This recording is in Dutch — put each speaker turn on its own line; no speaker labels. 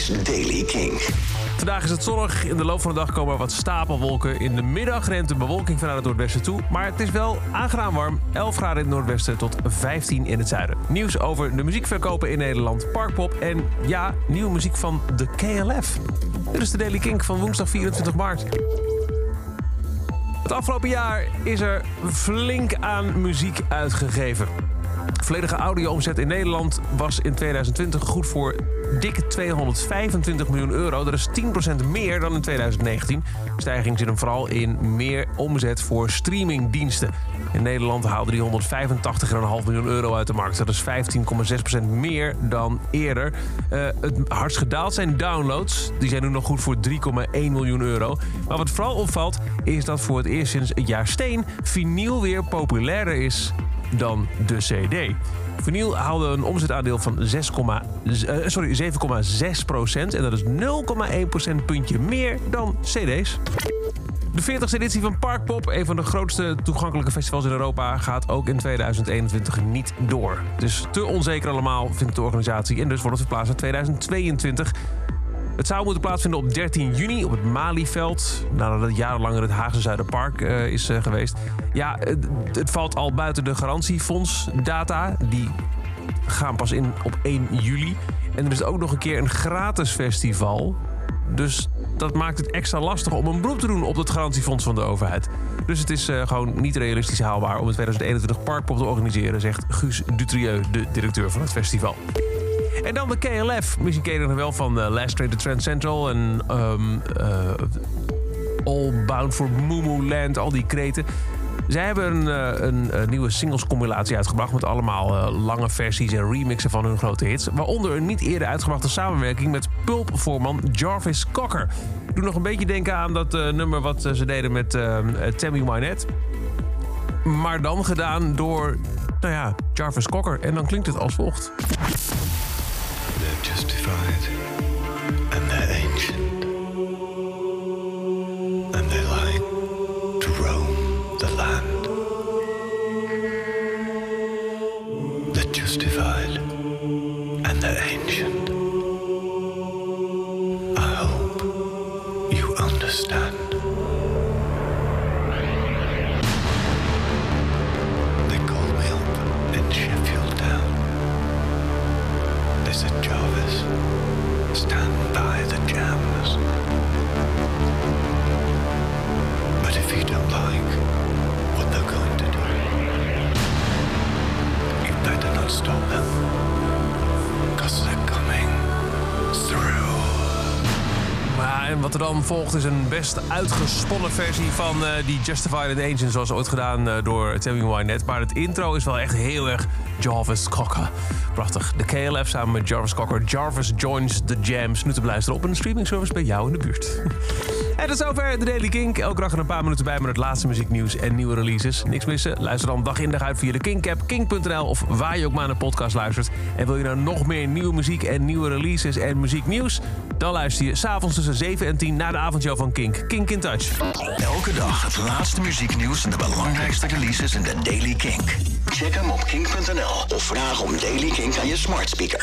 is Daily King.
Vandaag is het zonnig. In de loop van de dag komen er wat stapelwolken. In de middag neemt de bewolking vanuit het noordwesten toe. Maar het is wel aangenaam warm. 11 graden in het noordwesten tot 15 in het zuiden. Nieuws over de muziekverkopen in Nederland, Parkpop en ja, nieuwe muziek van de KLF. Dit is de Daily Kink van woensdag 24 maart. Het afgelopen jaar is er flink aan muziek uitgegeven. Volledige audio-omzet in Nederland was in 2020 goed voor dikke 225 miljoen euro. Dat is 10% meer dan in 2019. De stijging zit hem vooral in meer omzet voor streamingdiensten. In Nederland haalde die 185,5 miljoen euro uit de markt. Dat is 15,6% meer dan eerder. Uh, het hardst gedaald zijn downloads. Die zijn nu nog goed voor 3,1 miljoen euro. Maar wat vooral opvalt is dat voor het eerst sinds het jaar steen vinyl weer populairder is dan de CD. Vinyl haalde een omzetaandeel van 6, uh, sorry, 7,6 procent. En dat is 0,1 procentpuntje meer dan CD's. De 40e editie van Parkpop, een van de grootste toegankelijke festivals in Europa, gaat ook in 2021 niet door. Dus te onzeker allemaal, vindt de organisatie. En dus wordt het verplaatst naar 2022. Het zou moeten plaatsvinden op 13 juni op het Malieveld. Nadat het jarenlang het Haagse Zuiderpark uh, is uh, geweest. Ja, het, valt al buiten de garantiefondsdata. Die gaan pas in op 1 juli. En er is ook nog een keer een gratis festival. Dus dat maakt het extra lastig om een beroep te doen op het garantiefonds van de overheid. Dus het is uh, gewoon niet realistisch haalbaar om het 2021 Parkpop te organiseren, zegt Guus Dutrieu, de directeur van het festival. En dan de KLF. Misschien ken je nog wel van uh, Last Train to Trend Central en um, uh, All Bound for Mumu Land, al die kreten. Zij hebben een, een, een nieuwe singles-compilatie uitgebracht met allemaal lange versies en remixen van hun grote hits. Waaronder een niet eerder uitgebrachte samenwerking met Pulp-voorman Jarvis Cocker. Doe nog een beetje denken aan dat nummer wat ze deden met Tammy Wynette. Maar dan gedaan door, nou ja, Jarvis Cocker. En dan klinkt het als volgt.
Justified and they're ancient. And they like to roam the land. They're justified and they're ancient. I hope you understand. Not stop them. Cause they're coming through.
En wat er dan volgt is een best uitgesponnen versie van uh, die Justified and Ancient... zoals ooit gedaan uh, door Tammy Wynette. Maar het intro is wel echt heel erg Jarvis Cocker. Prachtig. De KLF samen met Jarvis Cocker. Jarvis joins the jams. Nu te beluisteren op een streaming service bij jou in de buurt. en tot zover de Daily Kink. Elke dag er een paar minuten bij met het laatste muzieknieuws en nieuwe releases. Niks missen? Luister dan dag in dag uit via de Kink-app, kink.nl... of waar je ook maar naar de podcast luistert. En wil je nou nog meer nieuwe muziek en nieuwe releases en muzieknieuws... dan luister je s'avonds tussen 7 en 10 naar de avondshow van Kink. Kink in Touch.
Elke dag het laatste muzieknieuws en de belangrijkste releases in de Daily Kink. Check hem op kink.nl of vraag om Daily Kink aan je smart speaker.